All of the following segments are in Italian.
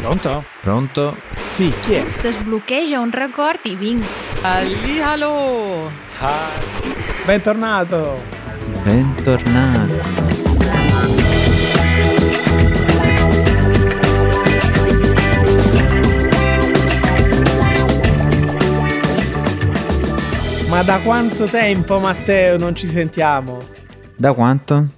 Pronto? Pronto? Sì, chi è? Sbloccheggia un record i vinc. Allihalo! Bentornato! Bentornati. Ma da quanto tempo, Matteo, non ci sentiamo? Da quanto?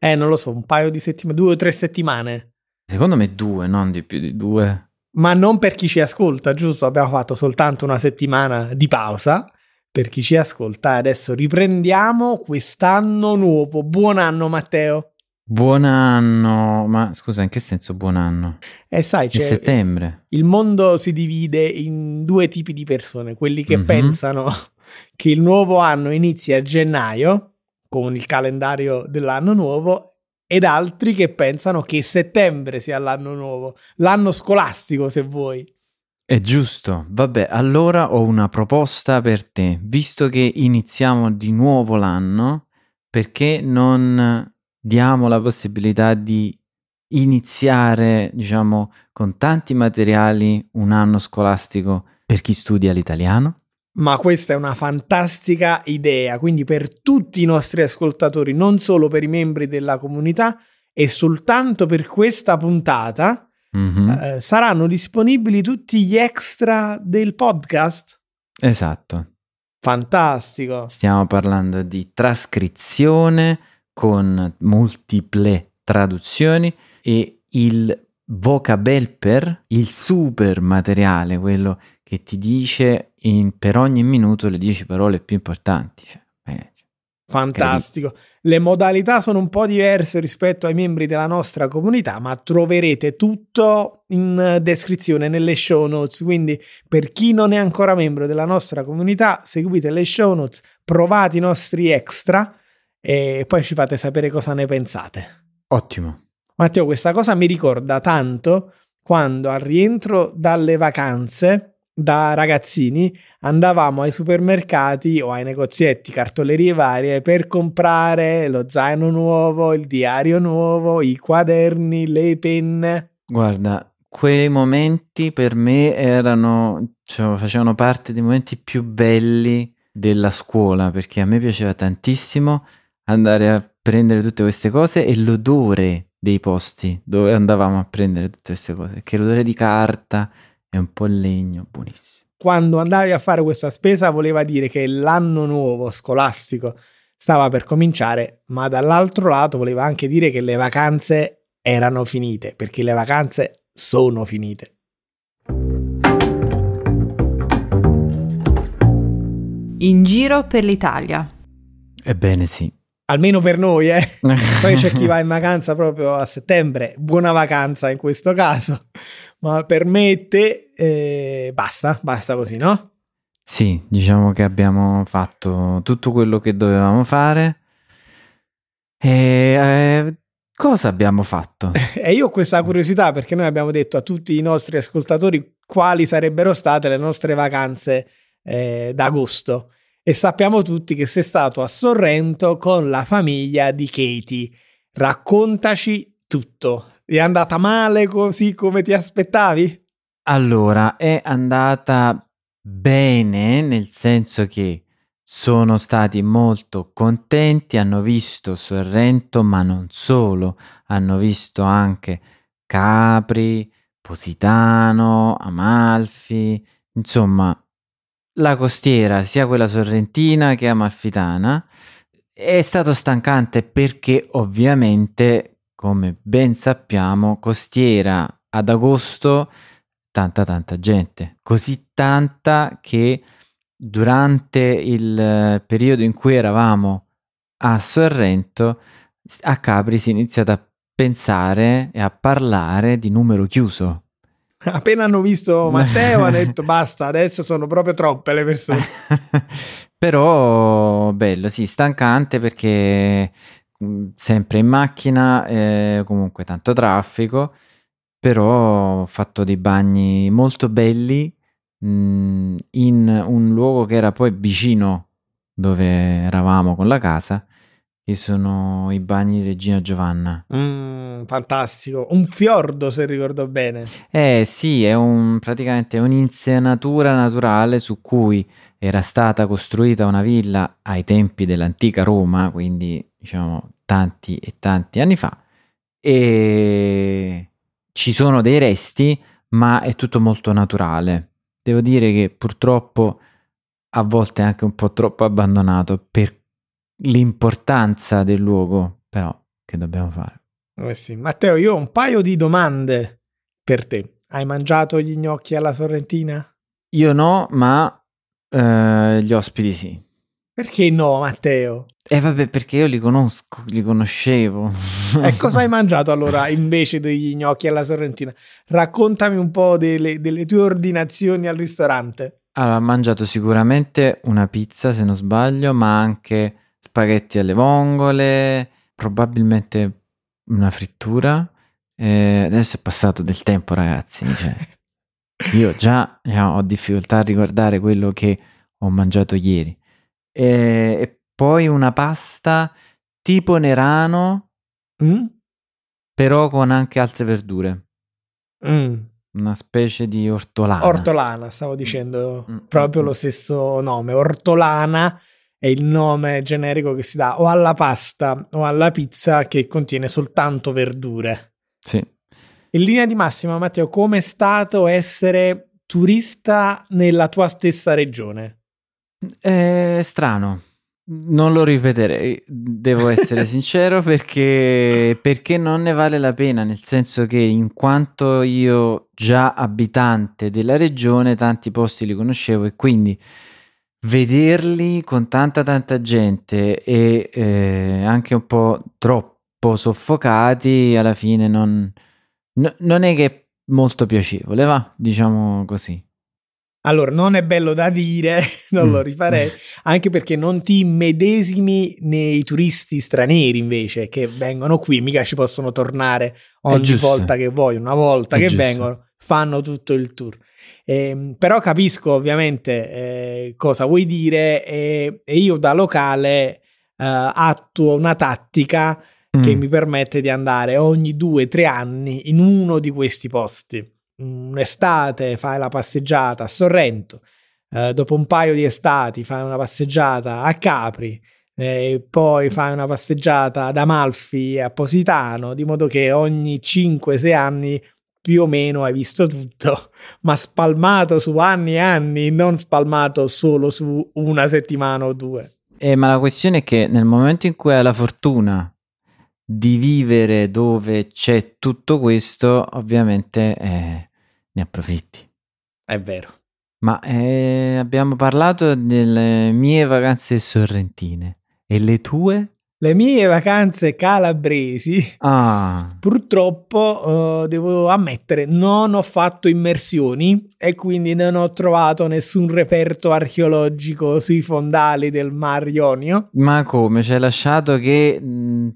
Eh, non lo so, un paio di settimane, due o tre settimane. Secondo me due, non di più di due. Ma non per chi ci ascolta, giusto? Abbiamo fatto soltanto una settimana di pausa per chi ci ascolta. Adesso riprendiamo quest'anno nuovo. Buon anno, Matteo. Buon anno, ma scusa, in che senso buon anno? E sai, c'è, settembre. il mondo si divide in due tipi di persone, quelli che Mhm. pensano che il nuovo anno inizia a gennaio, con il calendario dell'anno nuovo, ed altri che pensano che settembre sia l'anno nuovo, l'anno scolastico se vuoi. È giusto. Vabbè, allora ho una proposta per te. Visto che iniziamo di nuovo l'anno, perché non diamo la possibilità di iniziare, diciamo, con tanti materiali un anno scolastico per chi studia l'italiano? Ma questa è una fantastica idea, quindi per tutti i nostri ascoltatori, non solo per i membri della comunità, e soltanto per questa puntata Mhm. eh, saranno disponibili tutti gli extra del podcast. Esatto. Fantastico. Stiamo parlando di trascrizione con multiple traduzioni e il vocabelper, il super materiale, quello che ti dice in- per ogni minuto le 10 parole più importanti. Cioè, eh, Fantastico. Le modalità sono un po' diverse rispetto ai membri della nostra comunità, ma troverete tutto in descrizione nelle show notes. Quindi, per chi non è ancora membro della nostra comunità, seguite le show notes, provate i nostri extra e poi ci fate sapere cosa ne pensate. ottimo. Matteo, questa cosa mi ricorda tanto quando al rientro dalle vacanze da ragazzini andavamo ai supermercati o ai negozietti, cartolerie varie per comprare lo zaino nuovo, il diario nuovo, i quaderni, le penne. Guarda, quei momenti per me erano, cioè, facevano parte dei momenti più belli della scuola perché a me piaceva tantissimo andare a prendere tutte queste cose e l'odore dei posti dove andavamo a prendere tutte queste cose, che l'odore di carta e un po' il legno, buonissimo. Quando andavi a fare questa spesa voleva dire che l'anno nuovo scolastico stava per cominciare, ma dall'altro lato voleva anche dire che le vacanze erano finite, perché le vacanze sono finite. In giro per l'Italia. Ebbene sì. Almeno per noi, eh. Poi c'è chi va in vacanza proprio a settembre, buona vacanza in questo caso, ma per me te eh, basta, basta così, no? Sì, diciamo che abbiamo fatto tutto quello che dovevamo fare. E eh, cosa abbiamo fatto? E io ho questa curiosità perché noi abbiamo detto a tutti i nostri ascoltatori quali sarebbero state le nostre vacanze eh, d'agosto e sappiamo tutti che sei stato a Sorrento con la famiglia di Katie. Raccontaci tutto. È andata male così come ti aspettavi? Allora, è andata bene, nel senso che sono stati molto contenti, hanno visto Sorrento, ma non solo, hanno visto anche Capri, Positano, Amalfi, insomma, la costiera, sia quella sorrentina che amalfitana. È stato stancante perché ovviamente, come ben sappiamo, costiera ad agosto tanta tanta gente, così tanta che durante il eh, periodo in cui eravamo a Sorrento, a Capri si è iniziato a pensare e a parlare di numero chiuso. Appena hanno visto Matteo hanno detto basta, adesso sono proprio troppe le persone. Però bello, sì, stancante perché mh, sempre in macchina, eh, comunque tanto traffico, però ho fatto dei bagni molto belli mh, in un luogo che era poi vicino dove eravamo con la casa, che sono i bagni di Regina Giovanna. Mm, fantastico. Un fiordo, se ricordo bene. Eh sì, è un, praticamente un'insenatura naturale su cui era stata costruita una villa ai tempi dell'antica Roma, quindi diciamo tanti e tanti anni fa, e ci sono dei resti, ma è tutto molto naturale. Devo dire che purtroppo a volte è anche un po' troppo abbandonato per l'importanza del luogo, però che dobbiamo fare? Eh sì. Matteo, io ho un paio di domande per te. Hai mangiato gli gnocchi alla sorrentina? Io no, ma eh, gli ospiti sì. Perché no, Matteo? Eh vabbè, perché io li conosco, li conoscevo. e cosa hai mangiato allora invece degli gnocchi alla sorrentina? Raccontami un po' delle, delle tue ordinazioni al ristorante. Allora, ho mangiato sicuramente una pizza, se non sbaglio, ma anche spaghetti alle vongole, probabilmente una frittura. Eh, adesso è passato del tempo, ragazzi. Cioè, io già eh, ho difficoltà a ricordare quello che ho mangiato ieri. E, e poi una pasta tipo nerano, mm? però con anche altre verdure. Mm. Una specie di ortolana. Ortolana, stavo dicendo mm. proprio lo stesso nome. Ortolana è il nome generico che si dà o alla pasta o alla pizza che contiene soltanto verdure. Sì. In linea di massima, Matteo, come è stato essere turista nella tua stessa regione? È strano. Non lo ripeterei, devo essere sincero, perché, perché non ne vale la pena, nel senso che in quanto io già abitante della regione, tanti posti li conoscevo e quindi vederli con tanta tanta gente e eh, anche un po' troppo soffocati alla fine non, no, non è che è molto piacevole, va, diciamo così. Allora, non è bello da dire, non lo mm. rifarei, anche perché non ti medesimi nei turisti stranieri invece che vengono qui, mica ci possono tornare ogni volta che vogliono, una volta è che giusto. vengono, fanno tutto il tour. Eh, però capisco ovviamente eh, cosa vuoi dire e, e io da locale eh, attuo una tattica mm. che mi permette di andare ogni due o tre anni in uno di questi posti. Un'estate fai la passeggiata a Sorrento, eh, dopo un paio di estati fai una passeggiata a Capri, eh, poi fai una passeggiata ad Amalfi a Positano, di modo che ogni 5-6 anni più o meno hai visto tutto, ma spalmato su anni e anni, non spalmato solo su una settimana o due. Eh, ma la questione è che nel momento in cui hai la fortuna di vivere dove c'è tutto questo, ovviamente eh, ne approfitti. È vero. Ma eh, abbiamo parlato delle mie vacanze sorrentine e le tue? Le mie vacanze calabresi, ah. purtroppo uh, devo ammettere, non ho fatto immersioni e quindi non ho trovato nessun reperto archeologico sui fondali del Mar Ionio. Ma come? Ci hai lasciato che mh,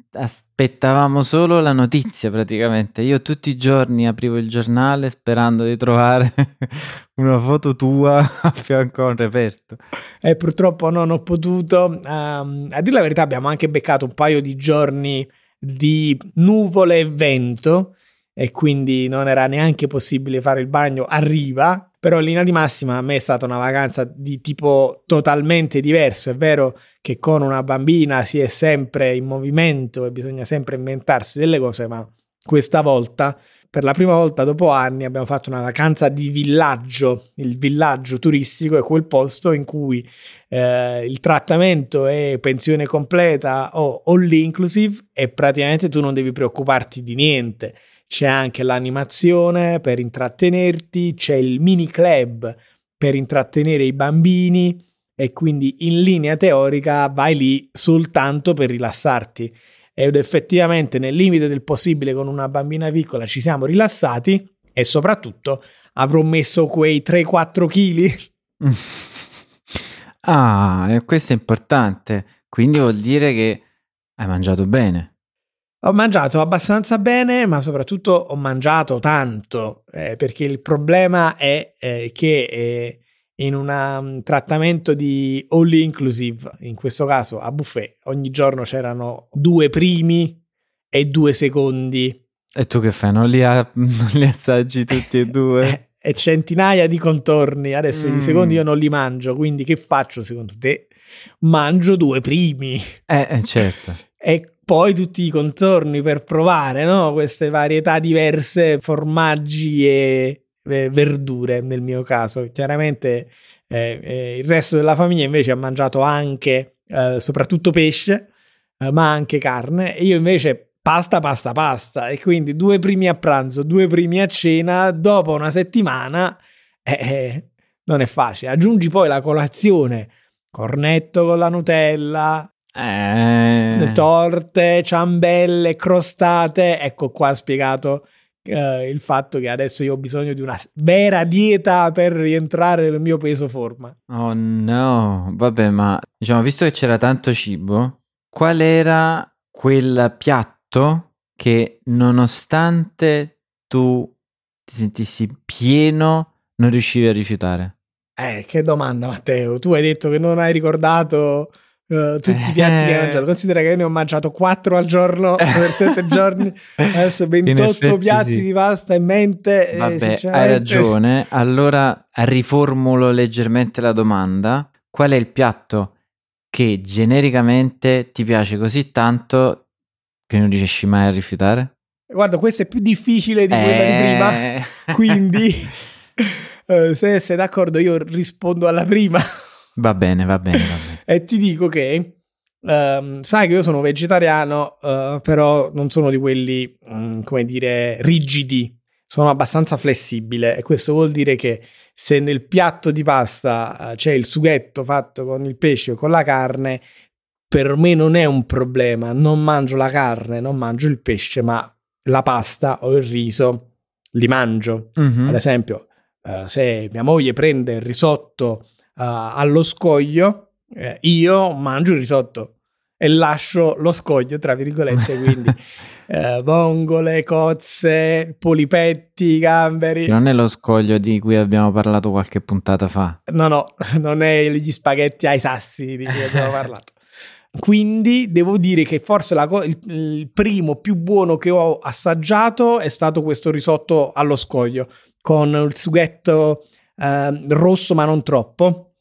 aspettavamo solo la notizia praticamente. Io tutti i giorni aprivo il giornale sperando di trovare una foto tua a fianco a un reperto. E purtroppo non ho potuto. Um, a dire la verità abbiamo anche beccato un paio di giorni di nuvole e vento e quindi non era neanche possibile fare il bagno a riva. Però in linea di massima a me è stata una vacanza di tipo totalmente diverso. È vero che con una bambina si è sempre in movimento e bisogna sempre inventarsi delle cose, ma questa volta, per la prima volta dopo anni, abbiamo fatto una vacanza di villaggio. Il villaggio turistico è quel posto in cui eh, il trattamento è pensione completa o all inclusive e praticamente tu non devi preoccuparti di niente c'è anche l'animazione per intrattenerti, c'è il mini club per intrattenere i bambini e quindi in linea teorica vai lì soltanto per rilassarti. Ed effettivamente nel limite del possibile con una bambina piccola ci siamo rilassati e soprattutto avrò messo quei 3-4 kg. Ah, questo è importante. Quindi vuol dire che hai mangiato bene. Ho mangiato abbastanza bene, ma soprattutto ho mangiato tanto, eh, perché il problema è eh, che eh, in un trattamento di all inclusive, in questo caso a buffet, ogni giorno c'erano due primi e due secondi. E tu che fai? Non li, ha, non li assaggi tutti e due? e centinaia di contorni. Adesso mm. i secondi io non li mangio, quindi che faccio secondo te? Mangio due primi. Eh, eh certo. e poi tutti i contorni per provare, no? Queste varietà diverse, formaggi e verdure nel mio caso. Chiaramente eh, eh, il resto della famiglia invece ha mangiato anche, eh, soprattutto pesce, eh, ma anche carne. E io invece pasta, pasta, pasta. E quindi due primi a pranzo, due primi a cena, dopo una settimana, eh, eh, non è facile. Aggiungi poi la colazione, cornetto con la Nutella, eh. torte, ciambelle, crostate. Ecco qua spiegato Uh, il fatto che adesso io ho bisogno di una vera dieta per rientrare nel mio peso forma. Oh no, vabbè, ma diciamo, visto che c'era tanto cibo, qual era quel piatto che nonostante tu ti sentissi pieno non riuscivi a rifiutare? Eh, che domanda Matteo, tu hai detto che non hai ricordato Uh, tutti i piatti che hai mangiato. Considera che io ne ho mangiato 4 al giorno per 7 giorni. Adesso 28 piatti sì. di pasta in mente. Vabbè, hai ragione. Allora riformulo leggermente la domanda. Qual è il piatto che genericamente ti piace così tanto che non riesci mai a rifiutare? Guarda, questo è più difficile di quella di prima. Eh. Quindi, uh, se sei d'accordo, io rispondo alla prima. Va bene, va bene, va bene. E ti dico che um, sai che io sono vegetariano, uh, però non sono di quelli, um, come dire, rigidi. Sono abbastanza flessibile e questo vuol dire che se nel piatto di pasta uh, c'è il sughetto fatto con il pesce o con la carne, per me non è un problema. Non mangio la carne, non mangio il pesce, ma la pasta o il riso li mangio. Mm-hmm. Ad esempio, uh, se mia moglie prende il risotto allo scoglio, eh, io mangio il risotto e lascio lo scoglio, tra virgolette, quindi eh, vongole, cozze, polipetti, gamberi. Non è lo scoglio di cui abbiamo parlato qualche puntata fa. No, no, non è gli spaghetti ai sassi di cui abbiamo parlato. Quindi devo dire che forse co- il, il, primo più buono che ho assaggiato è stato questo risotto allo scoglio con il sughetto eh, rosso ma non troppo,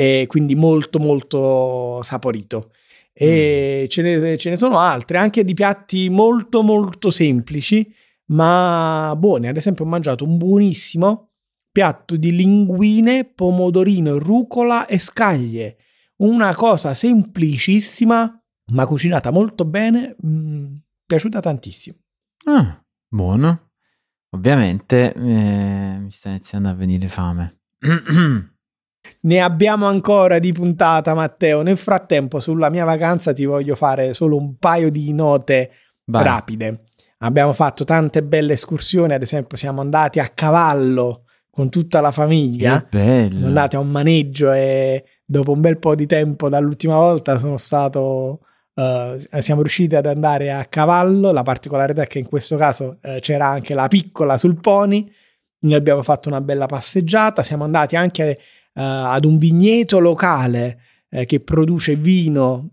e quindi molto molto saporito. E mm. ce, ne, ce ne sono altre, anche di piatti molto molto semplici, ma buoni. Ad esempio ho mangiato un buonissimo piatto di linguine, pomodorino, rucola e scaglie. Una cosa semplicissima, ma cucinata molto bene, mh, mm, piaciuta tantissimo. Ah, buono. Ovviamente eh, mi sta iniziando a venire fame. ne abbiamo ancora di puntata, Matteo. Nel frattempo, sulla mia vacanza ti voglio fare solo un paio di note Vai. rapide. Abbiamo fatto tante belle escursioni, ad esempio siamo andati a cavallo con tutta la famiglia. Che bello. Siamo andati a un maneggio e dopo un bel po' di tempo dall'ultima volta sono stato Uh, siamo riusciti ad andare a cavallo. La particolarità è che in questo caso uh, c'era anche la piccola sul pony. Noi abbiamo fatto una bella passeggiata. Siamo andati anche uh, ad un vigneto locale che produce vino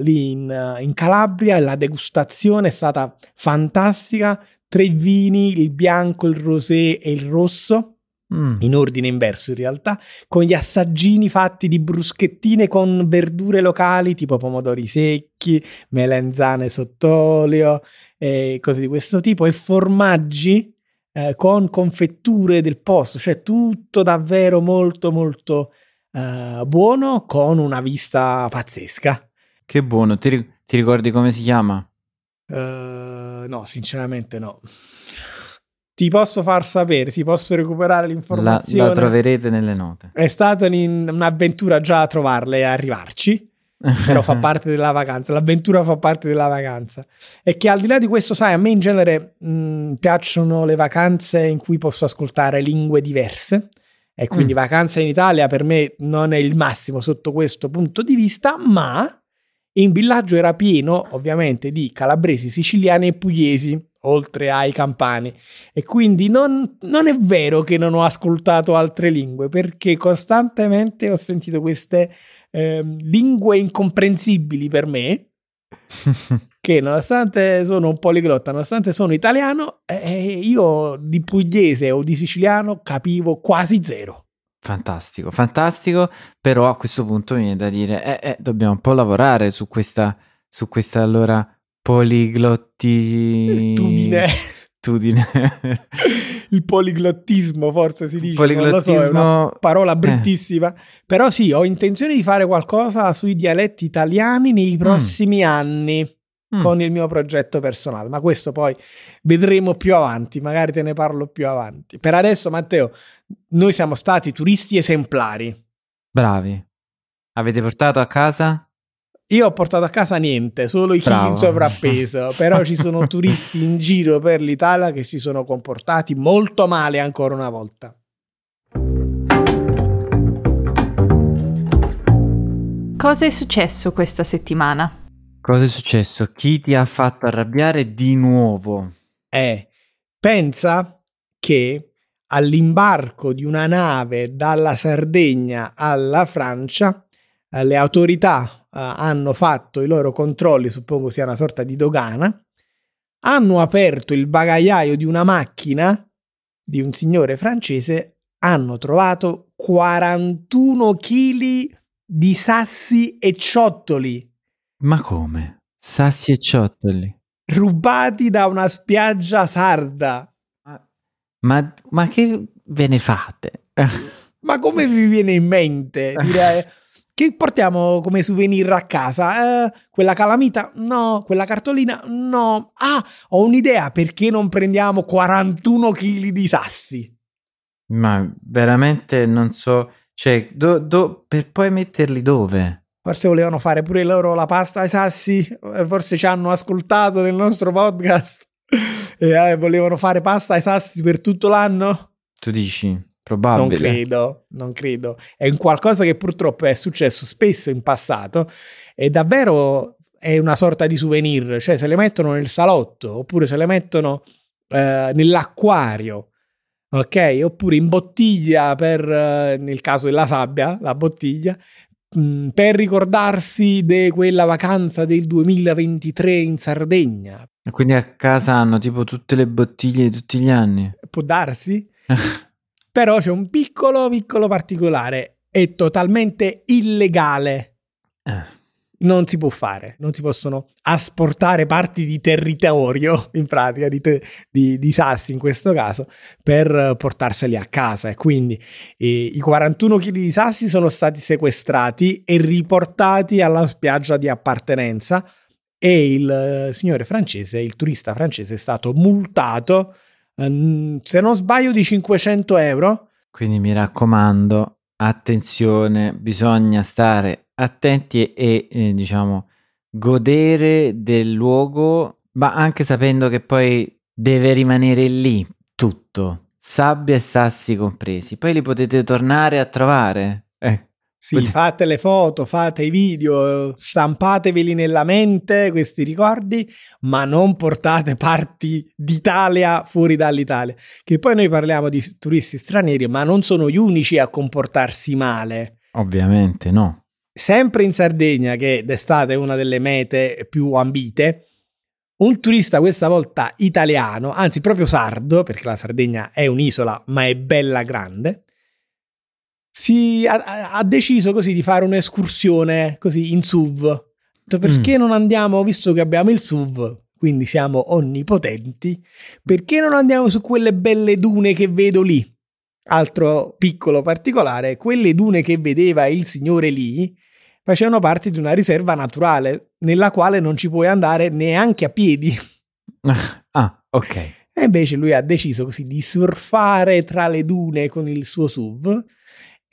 lì in, in Calabria. La degustazione è stata fantastica. Tre vini, il bianco, il rosé e il rosso Mm. in ordine inverso in realtà, con gli assaggini fatti di bruschettine con verdure locali tipo pomodori secchi, melenzane sott'olio e cose di questo tipo e formaggi eh, con confetture del posto, cioè tutto davvero molto molto eh, buono con una vista pazzesca. Che buono, ti, ti ricordi come si chiama? Uh, no, sinceramente no. Ti posso far sapere, ti posso recuperare l'informazione. La, la troverete nelle note. È stata un'avventura già a trovarla e arrivarci, però fa parte della vacanza. L'avventura fa parte della vacanza. E che al di là di questo, sai, a me in genere mh, piacciono le vacanze in cui posso ascoltare lingue diverse. E quindi mm. vacanza in Italia per me non è il massimo sotto questo punto di vista, ma in villaggio era pieno ovviamente di calabresi, siciliani e pugliesi oltre ai campani. E quindi non, non, è vero che non ho ascoltato altre lingue, perché costantemente ho sentito queste eh, lingue incomprensibili per me, che nonostante sono un poliglotta, nonostante sono italiano, eh, io di pugliese o di siciliano capivo quasi zero. Fantastico, fantastico, però a questo punto mi viene da dire, eh, eh, dobbiamo un po' lavorare su questa, su questa allora poliglotti... Tudine. Tudine. Il poliglottismo forse si dice, poliglottismo... So, è una parola eh. bruttissima, eh. però sì, ho intenzione di fare qualcosa sui dialetti italiani nei mm. prossimi mm. anni mm. con il mio progetto personale, ma questo poi vedremo più avanti, magari te ne parlo più avanti. Per adesso, Matteo, noi siamo stati turisti esemplari. Bravi. Avete portato a casa? Io ho portato a casa niente, solo i chili in sovrappeso, però ci sono turisti in giro per l'Italia che si sono comportati molto male ancora una volta. Cosa è successo questa settimana? Cosa è successo? Chi ti ha fatto arrabbiare di nuovo? Eh, pensa che all'imbarco di una nave dalla Sardegna alla Francia, eh, le autorità hanno fatto i loro controlli, suppongo sia una sorta di dogana, hanno aperto il bagagliaio di una macchina di un signore francese, hanno trovato 41 kg di sassi e ciottoli ma come? Sassi e ciottoli. Rubati da una spiaggia sarda. Ma, ma che ve ne fate? ma come vi viene in mente? Dire, che portiamo come souvenir a casa? Eh, quella calamita? No. Quella cartolina? No. Ah, ho un'idea. Perché non prendiamo 41 kg di sassi? Ma veramente non so. Cioè, do, do, per poi metterli dove? Forse volevano fare pure loro la pasta ai sassi, eh, forse ci hanno ascoltato nel nostro podcast e eh, volevano fare pasta ai sassi per tutto l'anno. Tu dici? Probabile. Non credo, non credo. È un qualcosa che purtroppo è successo spesso in passato e davvero è una sorta di souvenir, cioè se le mettono nel salotto oppure se le mettono eh, nell'acquario ok? Oppure in bottiglia per, eh, nel caso della sabbia, la bottiglia, Mm, per ricordarsi di quella vacanza del 2023 in Sardegna. E quindi a casa hanno tipo tutte le bottiglie di tutti gli anni? Può darsi. Però c'è un piccolo, piccolo particolare. È totalmente illegale. Eh non si può fare, non si possono asportare parti di territorio, in pratica, di, te, di, di sassi in questo caso, per portarseli a casa. E quindi eh, i 41 kg di sassi sono stati sequestrati e riportati alla spiaggia di appartenenza e il eh, signore francese, il turista francese è stato multato, se non sbaglio, di 500 euro. Quindi mi raccomando, attenzione, bisogna stare attenti e, e diciamo godere del luogo, ma anche sapendo che poi deve rimanere lì tutto, sabbia e sassi compresi. Poi li potete tornare a trovare. Eh. Sì, fate le foto, fate i video, stampateveli nella mente questi ricordi, ma non portate parti d'Italia fuori dall'Italia. Che poi noi parliamo di turisti stranieri, ma non sono gli unici a comportarsi male. Ovviamente no. Sempre in Sardegna, che d'estate è una delle mete più ambite, un turista questa volta italiano, anzi proprio sardo, perché la Sardegna è un'isola ma è bella grande, si ha, ha deciso così di fare un'escursione così in SUV. Perché mm. non andiamo, visto che abbiamo il SUV, quindi siamo onnipotenti, perché non andiamo su quelle belle dune che vedo lì? Altro piccolo particolare, quelle dune che vedeva il signore lì facevano parte di una riserva naturale nella quale non ci puoi andare neanche a piedi. Ah, ok. E invece lui ha deciso così di surfare tra le dune con il suo SUV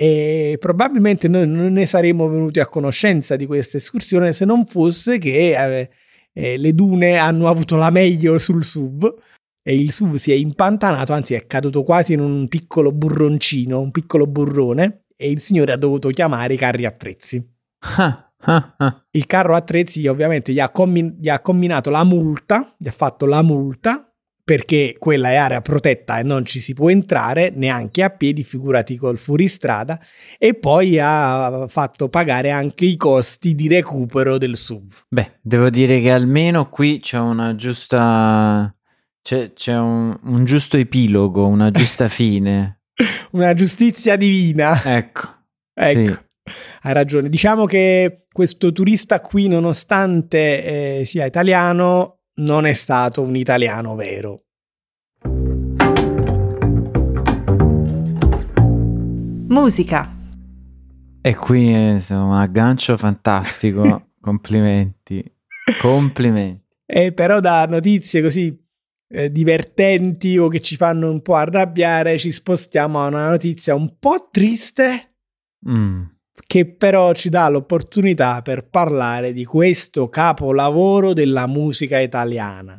e probabilmente noi non ne saremmo venuti a conoscenza di questa escursione se non fosse che eh, eh, le dune hanno avuto la meglio sul SUV e il SUV si è impantanato, anzi è caduto quasi in un piccolo burroncino, un piccolo burrone e il signore ha dovuto chiamare i carri attrezzi. il carro attrezzi ovviamente gli ha, commin- gli ha, combinato la multa, gli ha fatto la multa perché quella è area protetta e non ci si può entrare neanche a piedi, figurati col fuoristrada, e poi ha fatto pagare anche i costi di recupero del SUV. Beh, devo dire che almeno qui c'è una giusta... c'è, c'è un, un giusto epilogo, una giusta fine. una giustizia divina. Ecco. Ecco. Sì. Hai ragione. Diciamo che questo turista qui, nonostante eh, sia italiano, non è stato un italiano vero. Musica. E qui è un aggancio fantastico. Complimenti. Complimenti. Eh, però da notizie così eh, divertenti o che ci fanno un po' arrabbiare, ci spostiamo a una notizia un po' triste, Mm. Che però ci dà l'opportunità per parlare di questo capolavoro della musica italiana.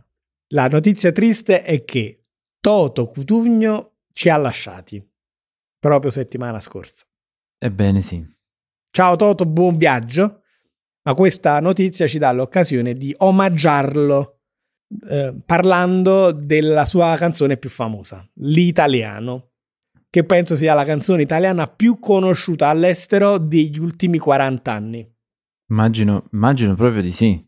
La notizia triste è che Toto Cutugno ci ha lasciati proprio settimana scorsa. Ebbene sì. Ciao Toto, buon viaggio. Ma questa notizia ci dà l'occasione di omaggiarlo eh, parlando della sua canzone più famosa, L'Italiano, che penso sia la canzone italiana più conosciuta all'estero degli ultimi 40 anni. Immagino, immagino proprio di sì.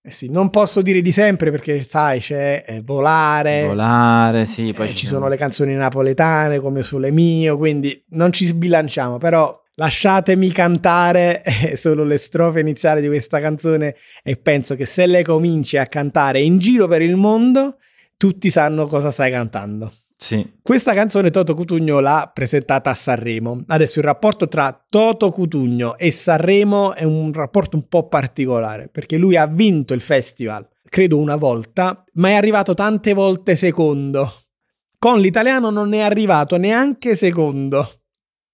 Eh sì, non posso dire di sempre perché sai c'è eh, Volare, Volare, sì. Poi eh, ci sono le canzoni napoletane come Sole Mio, quindi non ci sbilanciamo, però lasciatemi cantare eh, solo le strofe iniziali di questa canzone e penso che se le cominci a cantare in giro per il mondo, tutti sanno cosa stai cantando. Sì. Questa canzone Toto Cutugno l'ha presentata a Sanremo. Adesso il rapporto tra Toto Cutugno e Sanremo è un rapporto un po' particolare perché lui ha vinto il festival, credo una volta, ma è arrivato tante volte secondo. Con l'italiano non è arrivato neanche secondo.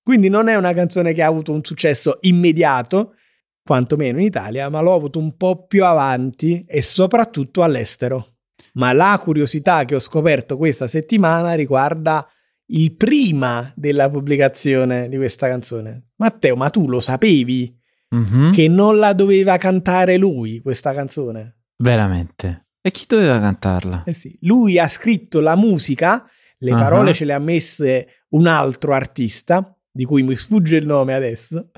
Quindi non è una canzone che ha avuto un successo immediato, quantomeno in Italia, ma l'ho avuto un po' più avanti e soprattutto all'estero. Ma la curiosità che ho scoperto questa settimana riguarda il prima della pubblicazione di questa canzone. Matteo, ma tu lo sapevi Mhm. che non la doveva cantare lui questa canzone? Veramente. E chi doveva cantarla? Eh sì, lui ha scritto la musica, le Ah. parole ce le ha messe un altro artista, di cui mi sfugge il nome adesso,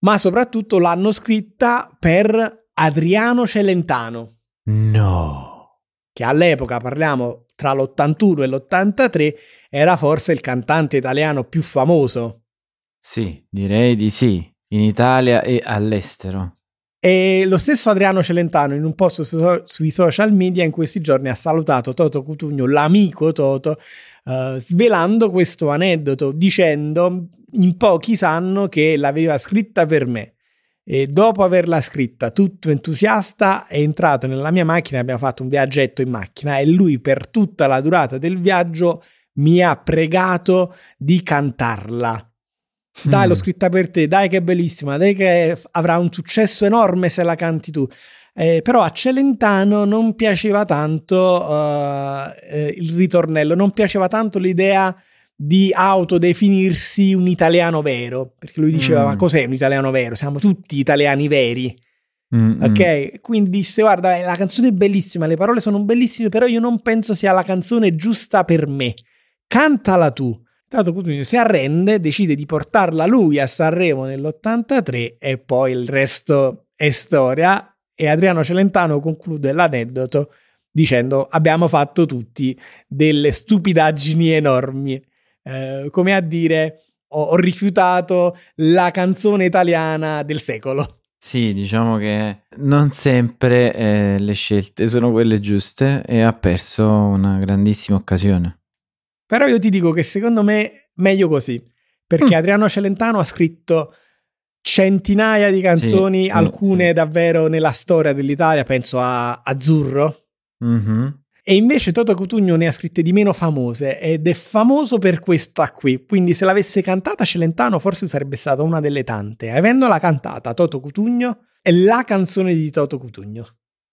ma soprattutto l'hanno scritta per Adriano Celentano. No. Che all'epoca, parliamo tra l'81 e l'83, era forse il cantante italiano più famoso. Sì, direi di sì. In Italia e all'estero. E lo stesso Adriano Celentano in un post su- sui social media in questi giorni ha salutato Toto Cutugno, l'amico Toto, eh, svelando questo aneddoto, dicendo in pochi sanno che l'aveva scritta per me. E dopo averla scritta, tutto entusiasta, è entrato nella mia macchina, abbiamo fatto un viaggetto in macchina e lui per tutta la durata del viaggio mi ha pregato di cantarla. Dai, Mm. l'ho scritta per te, dai che è bellissima, dai che avrà un successo enorme se la canti tu. Eh, però a Celentano non piaceva tanto eh, eh, il ritornello, non piaceva tanto l'idea di autodefinirsi un italiano vero, perché lui diceva Mm. ma cos'è un italiano vero? Siamo tutti italiani veri. Mm, mm. Ok, quindi disse: Guarda, la canzone è bellissima, le parole sono bellissime, però io non penso sia la canzone giusta per me. Cantala tu. Tanto Cutugno si arrende, decide di portarla lui a Sanremo nell'83 e poi il resto è storia. E Adriano Celentano conclude l'aneddoto dicendo: Abbiamo fatto tutti delle stupidaggini enormi. Eh, come a dire, ho, ho rifiutato la canzone italiana del secolo. Sì, diciamo che non sempre eh, le scelte sono quelle giuste e ha perso una grandissima occasione. Però io ti dico che secondo me meglio così, perché Mm. Adriano Celentano ha scritto centinaia di canzoni, Sì, alcune sì. davvero nella storia dell'Italia, penso a Azzurro, Mhm. E invece Toto Cutugno ne ha scritte di meno famose ed è famoso per questa qui, quindi se l'avesse cantata Celentano forse sarebbe stata una delle tante. Avendola cantata Toto Cutugno è la canzone di Toto Cutugno.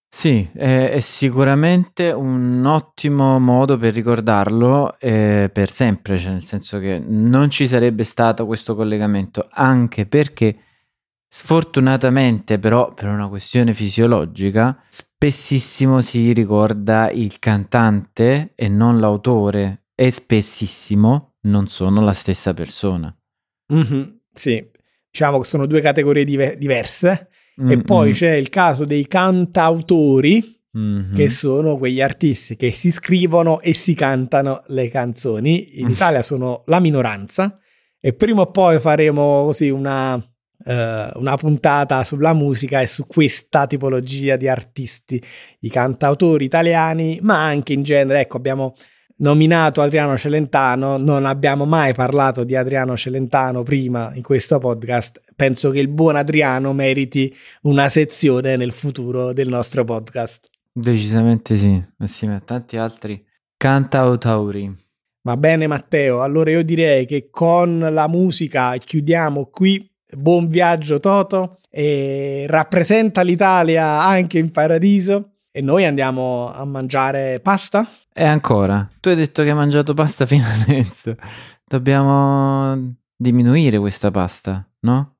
Sì, è, è sicuramente un ottimo modo per ricordarlo eh, per sempre, cioè nel senso che non ci sarebbe stato questo collegamento, anche perché sfortunatamente però per una questione fisiologica, spessissimo si ricorda il cantante e non l'autore e spessissimo non sono la stessa persona. Mm-hmm, sì, diciamo che sono due categorie dive- diverse. Mm-hmm. E poi c'è il caso dei cantautori, mm-hmm. che sono quegli artisti che si scrivono e si cantano le canzoni. In Italia sono la minoranza. E prima o poi faremo così una Uh, una puntata sulla musica e su questa tipologia di artisti, i cantautori italiani, ma anche in genere, ecco, abbiamo nominato Adriano Celentano, non abbiamo mai parlato di Adriano Celentano prima in questo podcast. Penso che il buon Adriano meriti una sezione nel futuro del nostro podcast. Decisamente sì, assieme a tanti altri cantautori. Va bene Matteo, allora io direi che con la musica chiudiamo qui buon viaggio Toto e rappresenta l'Italia anche in paradiso e noi andiamo a mangiare pasta? E ancora, tu hai detto che hai mangiato pasta fino adesso, dobbiamo diminuire questa pasta, no?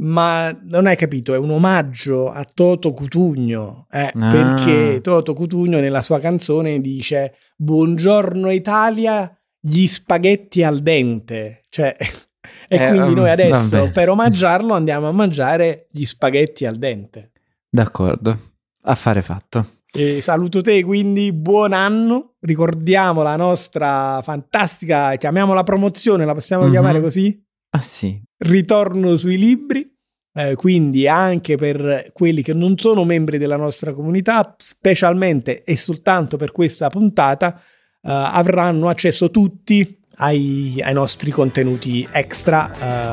Ma non hai capito, è un omaggio a Toto Cutugno, eh, ah. perché Toto Cutugno nella sua canzone dice Buongiorno Italia, gli spaghetti al dente, cioè e eh, quindi noi adesso vabbè. per omaggiarlo andiamo a mangiare gli spaghetti al dente. D'accordo, affare fatto. E saluto te, quindi buon anno. Ricordiamo la nostra fantastica, chiamiamola promozione, la possiamo mm-hmm. chiamare così? Ah sì. Ritorno sui libri. Eh, quindi anche per quelli che non sono membri della nostra comunità, specialmente e soltanto per questa puntata, eh, avranno accesso tutti ai, ai nostri contenuti extra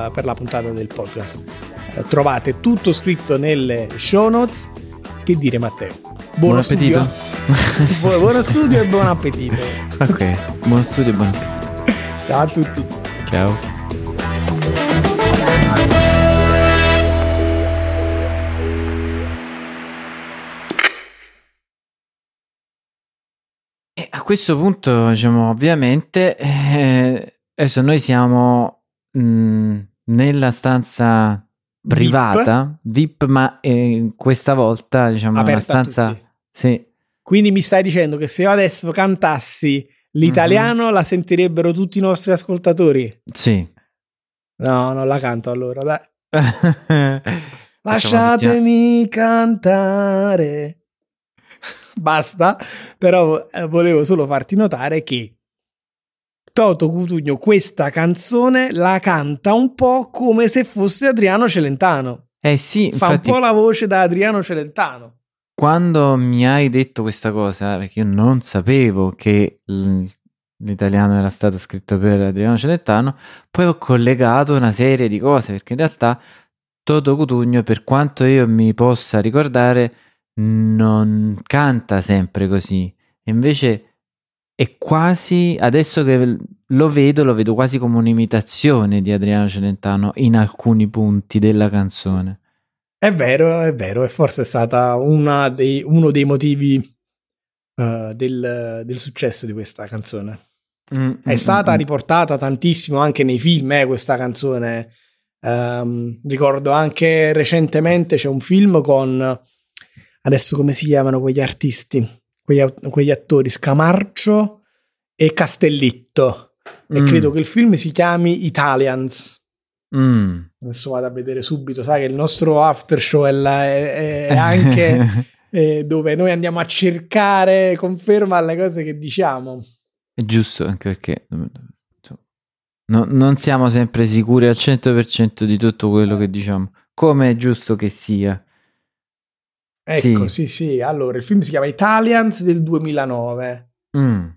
uh, per la puntata del podcast. Uh, trovate tutto scritto nelle show notes. Che dire Matteo? Buon, buon appetito. buon, buono studio e buon appetito. Ok, buon studio e buon appetito. Ciao a tutti. Ciao. Questo punto, diciamo, ovviamente, eh, adesso noi siamo mh, mm, nella stanza privata, VIP, VIP ma eh, questa volta, diciamo, Aperta una stanza... Sì. Quindi mi stai dicendo che se io adesso cantassi l'italiano mm-hmm. la sentirebbero tutti i nostri ascoltatori? Sì. No, non la canto allora, dai. Lasciatemi cantare basta, però eh, volevo solo farti notare che Toto Cutugno questa canzone la canta un po' come se fosse Adriano Celentano. Eh sì, fa infatti, un po' la voce da Adriano Celentano. Quando mi hai detto questa cosa, perché io non sapevo che l'italiano era stato scritto per Adriano Celentano, poi ho collegato una serie di cose, perché in realtà Toto Cutugno, per quanto io mi possa ricordare, non canta sempre così. Invece è quasi, adesso che lo vedo, lo vedo quasi come un'imitazione di Adriano Celentano in alcuni punti della canzone. È vero, è vero, e forse è stata dei, uno dei motivi uh, del, del, successo di questa canzone. Mm, è mm, stata mm, riportata tantissimo anche nei film, eh, questa canzone. Um, ricordo anche recentemente c'è un film con adesso come si chiamano quegli artisti, quegli, quegli attori, Scamarcio e Castellitto. E mm. credo che il film si chiami Italians. Mm. Adesso vado a vedere subito, sai che il nostro after show è, la, è, è anche eh, dove noi andiamo a cercare conferma alle cose che diciamo. È giusto anche perché no, non siamo sempre sicuri al 100% di tutto quello che diciamo, come è giusto che sia. Ecco, sì. sì, sì. Allora, il film si chiama Italians del 2009. Mm.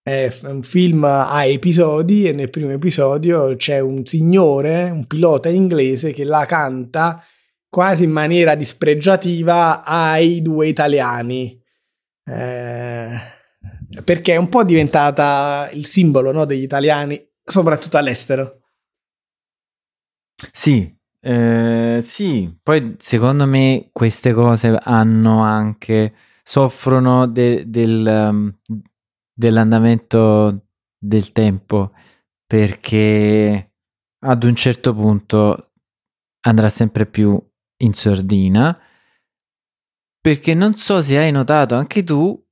È un film a episodi e nel primo episodio c'è un signore, un pilota inglese che la canta quasi in maniera dispregiativa ai due italiani. Eh, perché è un po' diventata il simbolo no, degli italiani, soprattutto all'estero. Sì, eh, sì, poi secondo me queste cose hanno anche soffrono de, del, um, dell'andamento del tempo perché ad un certo punto andrà sempre più in sordina perché non so se hai notato anche tu,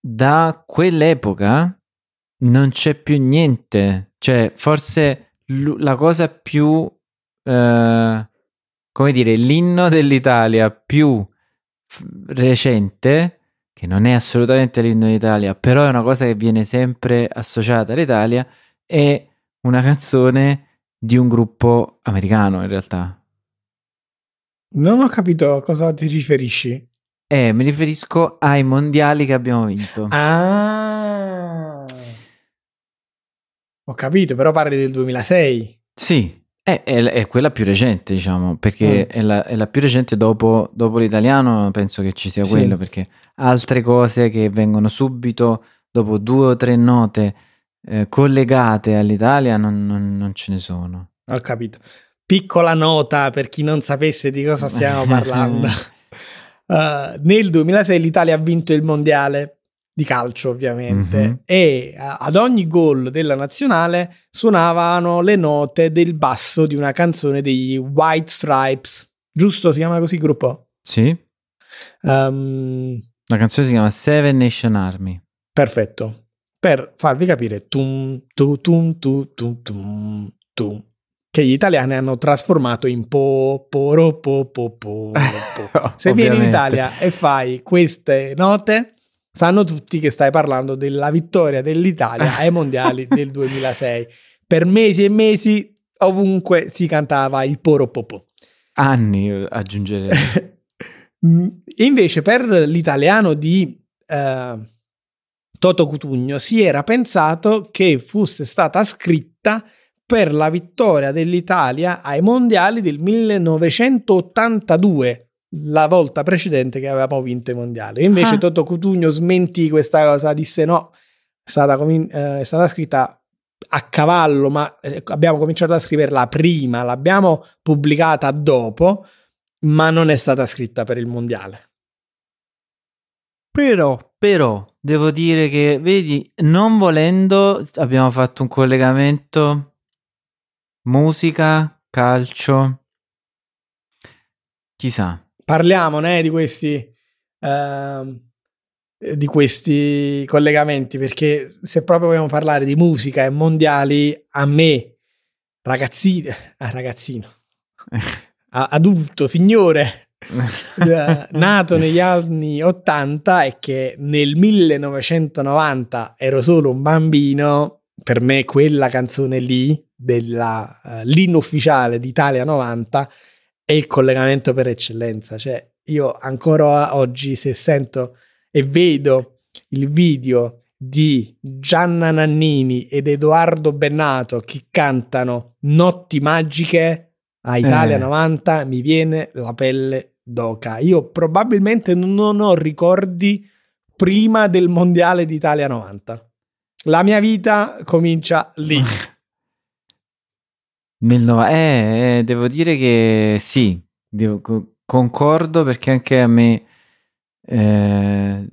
da quell'epoca non c'è più niente. Cioè, forse l- la cosa più, eh, come dire, l'inno dell'Italia più f- recente, che non è assolutamente l'inno d'Italia, però è una cosa che viene sempre associata all'Italia, è una canzone di un gruppo americano in realtà. Non ho capito a cosa ti riferisci. Eh, mi riferisco ai mondiali che abbiamo vinto. Ah. Ho capito, però parli del 2006. Sì, è, è- è quella più recente, diciamo, perché Mm. è, la, è la più recente dopo, dopo l'italiano, penso che ci sia Sì. quello, perché altre cose che vengono subito dopo due o tre note eh, collegate all'Italia non, non- non ce ne sono. Ho capito. Piccola nota per chi non sapesse di cosa stiamo parlando. Uh, nel 2006 l'Italia ha vinto il mondiale di calcio, ovviamente, Mhm. e ad ogni gol della nazionale suonavano le note del basso di una canzone dei White Stripes. Giusto? Si chiama così il gruppo? Sì, Um, la canzone si chiama Seven Nation Army. perfetto. Per farvi capire tum, tu, tum, tu, tum, tum, tum, che gli italiani hanno trasformato in po, po, ro, po, po, po, po. Se vieni in. Italia e fai queste note, sanno tutti che stai parlando della vittoria dell'Italia ai mondiali del 2006. Per mesi e mesi ovunque si cantava il poropopò. Anni aggiungerei. Mm, Invece per l'italiano di eh, Toto Cutugno si era pensato che fosse stata scritta per la vittoria dell'Italia ai mondiali del 1982, la volta precedente che avevamo vinto i mondiali. Invece Ah. Toto Cutugno smentì questa cosa, disse no, è stata, comin- eh, è stata scritta a cavallo, ma eh, abbiamo cominciato a scriverla prima, l'abbiamo pubblicata dopo, ma non è stata scritta per il mondiale. Però, però, devo dire che, vedi, non volendo, abbiamo fatto un collegamento musica, calcio. Chissà. Parliamone eh, di questi eh, di questi collegamenti perché se proprio vogliamo parlare di musica e mondiali a me ragazzino ah, ragazzino a- adulto signore eh, nato negli anni 80 e che nel 1990 ero solo un bambino per me quella canzone lì della eh, l'inno ufficiale di Italia 90 è il collegamento per eccellenza. Cioè, io ancora oggi, se sento e vedo il video di Gianna Nannini ed Edoardo Bennato che cantano Notti magiche a Italia Eh. 90, mi viene la pelle d'oca. Io probabilmente non ho ricordi prima del mondiale d'Italia 90. La mia vita comincia lì. Nel nova- eh, eh, devo dire che sì, devo- co- concordo perché anche a me eh,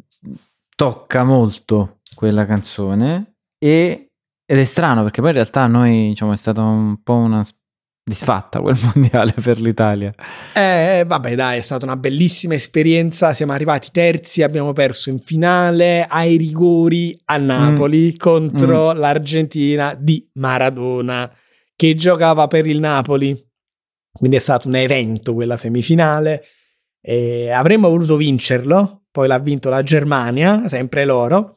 tocca molto quella canzone e, ed è strano perché poi in realtà noi diciamo è stata un po' una disfatta quel mondiale per l'Italia. Eh, vabbè, dai, è stata una bellissima esperienza. Siamo arrivati terzi, abbiamo perso in finale ai rigori a Napoli contro l'Argentina di Maradona, che giocava per il Napoli. Quindi è stato un evento quella semifinale. E avremmo voluto vincerlo, poi l'ha vinto la Germania, sempre loro.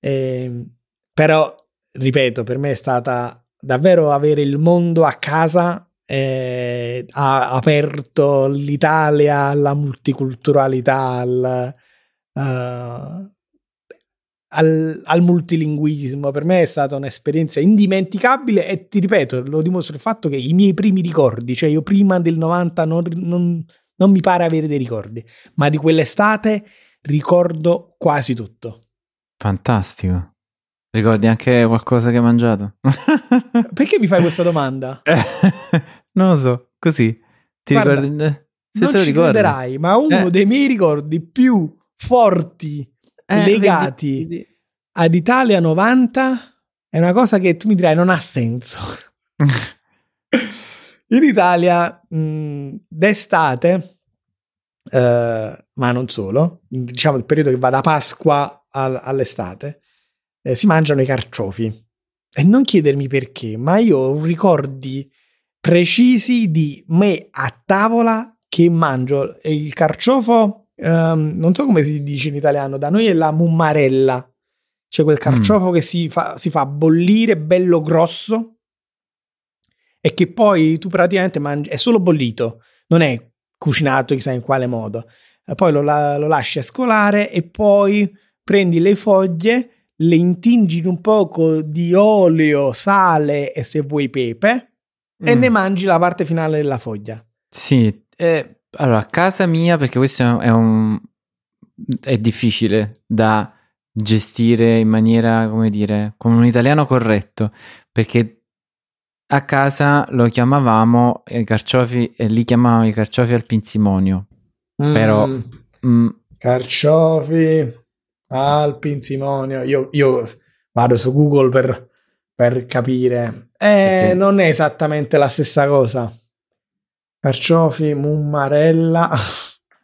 E, però, ripeto, per me è stata davvero avere il mondo a casa eh, ha aperto l'Italia alla multiculturalità, al, eh, al, al multilinguismo. Per me è stata un'esperienza indimenticabile e ti ripeto, lo dimostra il fatto che i miei primi ricordi, cioè io prima del 90 non, non- non mi pare avere dei ricordi, ma di quell'estate ricordo quasi tutto. Fantastico. Ricordi anche qualcosa che hai mangiato? Perché mi fai questa domanda? non lo so, così. Ti Guarda, ricordi? eh, Se non te lo crederai, ma uno Eh. dei miei ricordi più forti Eh, legati vedi- vedi- ad Italia 90 è una cosa che tu mi dirai non ha senso. In Italia mh, d'estate eh, ma non solo, diciamo il periodo che va da Pasqua al- all'estate, eh, si mangiano i carciofi. E non chiedermi perché, ma io ho ricordi precisi di me a tavola che mangio il carciofo, ehm, non so come si dice in italiano, da noi è la mummarella, cioè quel carciofo mm. che si fa, si fa bollire bello grosso e che poi tu praticamente mangi, è solo bollito, non è cucinato chissà in quale modo. Poi lo, lo lasci a scolare e poi prendi le foglie, le intingi in un poco di olio, sale e se vuoi pepe mm. e ne mangi la parte finale della foglia. Sì, eh, allora a casa mia, perché questo è un... è difficile da gestire in maniera, come dire, con un italiano corretto, perché a casa lo chiamavamo i carciofi e li chiamavamo i carciofi al pinzimonio. Mm. Però... Mm, carciofi al pinzimonio. Io, io vado su Google per, per capire. Eh, non è esattamente la stessa cosa. Carciofi, mummarella.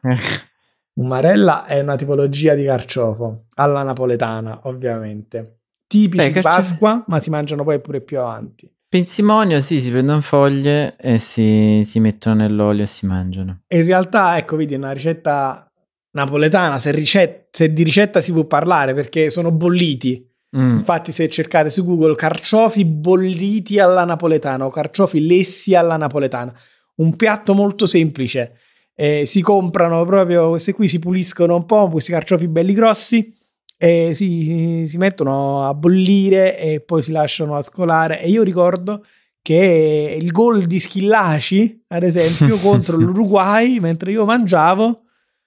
mummarella è una tipologia di carciofo, alla napoletana, ovviamente. Tipici Beh, di Pasqua, ma si mangiano poi pure più avanti. Pinzimonio, sì, si prendono foglie e si, si mettono nell'olio e si mangiano. in realtà, ecco, vedi, una ricetta napoletana, se, ricetta, se, di ricetta si può parlare perché sono bolliti. Mm. Infatti, se cercate su Google carciofi bolliti alla napoletana o carciofi lessi alla napoletana, un piatto molto semplice. Eh, si comprano proprio queste qui, si puliscono un po', questi carciofi belli grossi e si, si mettono a bollire e poi si lasciano a scolare. E io ricordo che il gol di Schillaci, ad esempio, contro l'Uruguay, mentre io mangiavo,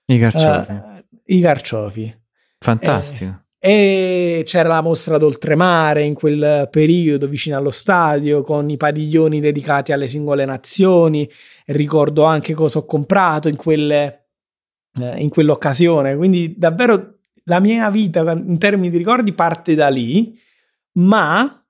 i carciofi. Uh, I carciofi. Fantastico. E, c'era la mostra d'oltremare in quel periodo vicino allo stadio con i padiglioni dedicati alle singole nazioni. Ricordo anche cosa ho comprato in, quelle, eh, in quell'occasione. Quindi davvero la mia vita in termini di ricordi parte da lì, ma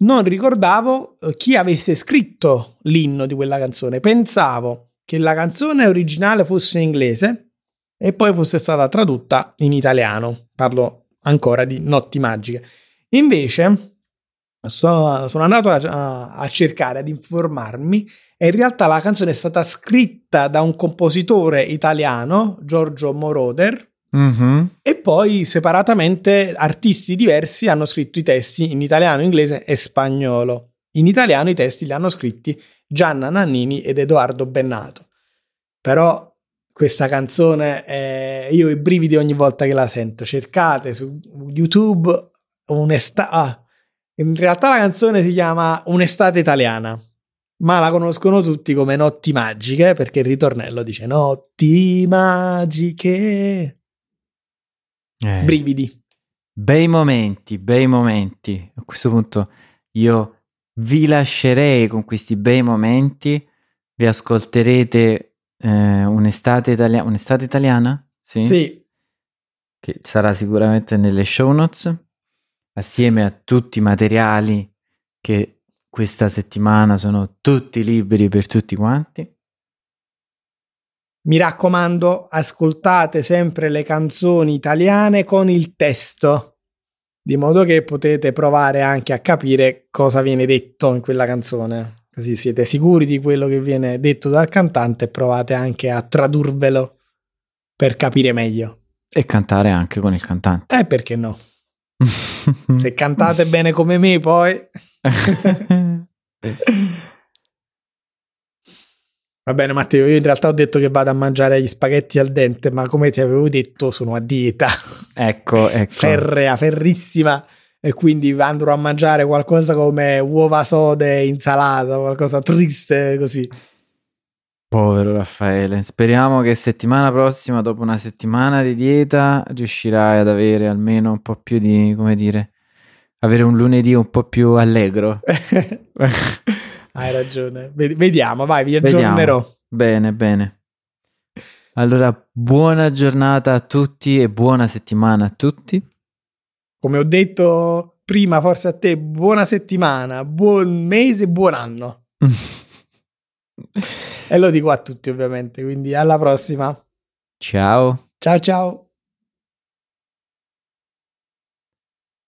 non ricordavo eh, chi avesse scritto l'inno di quella canzone. Pensavo che la canzone originale fosse in inglese e poi fosse stata tradotta in italiano. Parlo ancora di Notti Magiche. Invece so, sono andato a, a, cercare, ad informarmi e in realtà la canzone è stata scritta da un compositore italiano, Giorgio Moroder, Mm-hmm. E poi separatamente artisti diversi hanno scritto i testi in italiano, inglese e spagnolo. In italiano i testi li hanno scritti Gianna Nannini ed Edoardo Bennato. Però questa canzone, eh, io ho i brividi ogni volta che la sento. Cercate su YouTube un'estate. Ah, in realtà la canzone si chiama Un'estate italiana, ma la conoscono tutti come Notti magiche perché il ritornello dice Notti magiche. Eh, brividi. Bei momenti, bei momenti. A questo punto io vi lascerei con questi bei momenti. Vi ascolterete eh, un'estate, italia- un'estate italiana? Sì. sì. Che sarà sicuramente nelle show notes, assieme a tutti i materiali che questa settimana sono tutti liberi per tutti quanti. Mi raccomando, ascoltate sempre le canzoni italiane con il testo, di modo che potete provare anche a capire cosa viene detto in quella canzone. Così siete sicuri di quello che viene detto dal cantante e provate anche a tradurvelo per capire meglio. E cantare anche con il cantante. Eh, perché no? Se cantate bene come me, poi. Va bene, Matteo. Io in realtà ho detto che vado a mangiare gli spaghetti al dente, ma come ti avevo detto, sono a dieta. Ecco, ecco. Ferrea, ferrissima e quindi andrò a mangiare qualcosa come uova sode, insalata, qualcosa triste così. Povero Raffaele, speriamo che settimana prossima, dopo una settimana di dieta, riuscirai ad avere almeno un po' più di, come dire, avere un lunedì un po' più allegro. Hai ragione. Vediamo, vai, vi aggiornerò. Vediamo. Bene, bene. Allora, buona giornata a tutti e buona settimana a tutti come ho detto prima, forse a te, buona settimana, buon mese, buon anno. e lo dico a tutti ovviamente, quindi alla prossima. Ciao. Ciao ciao.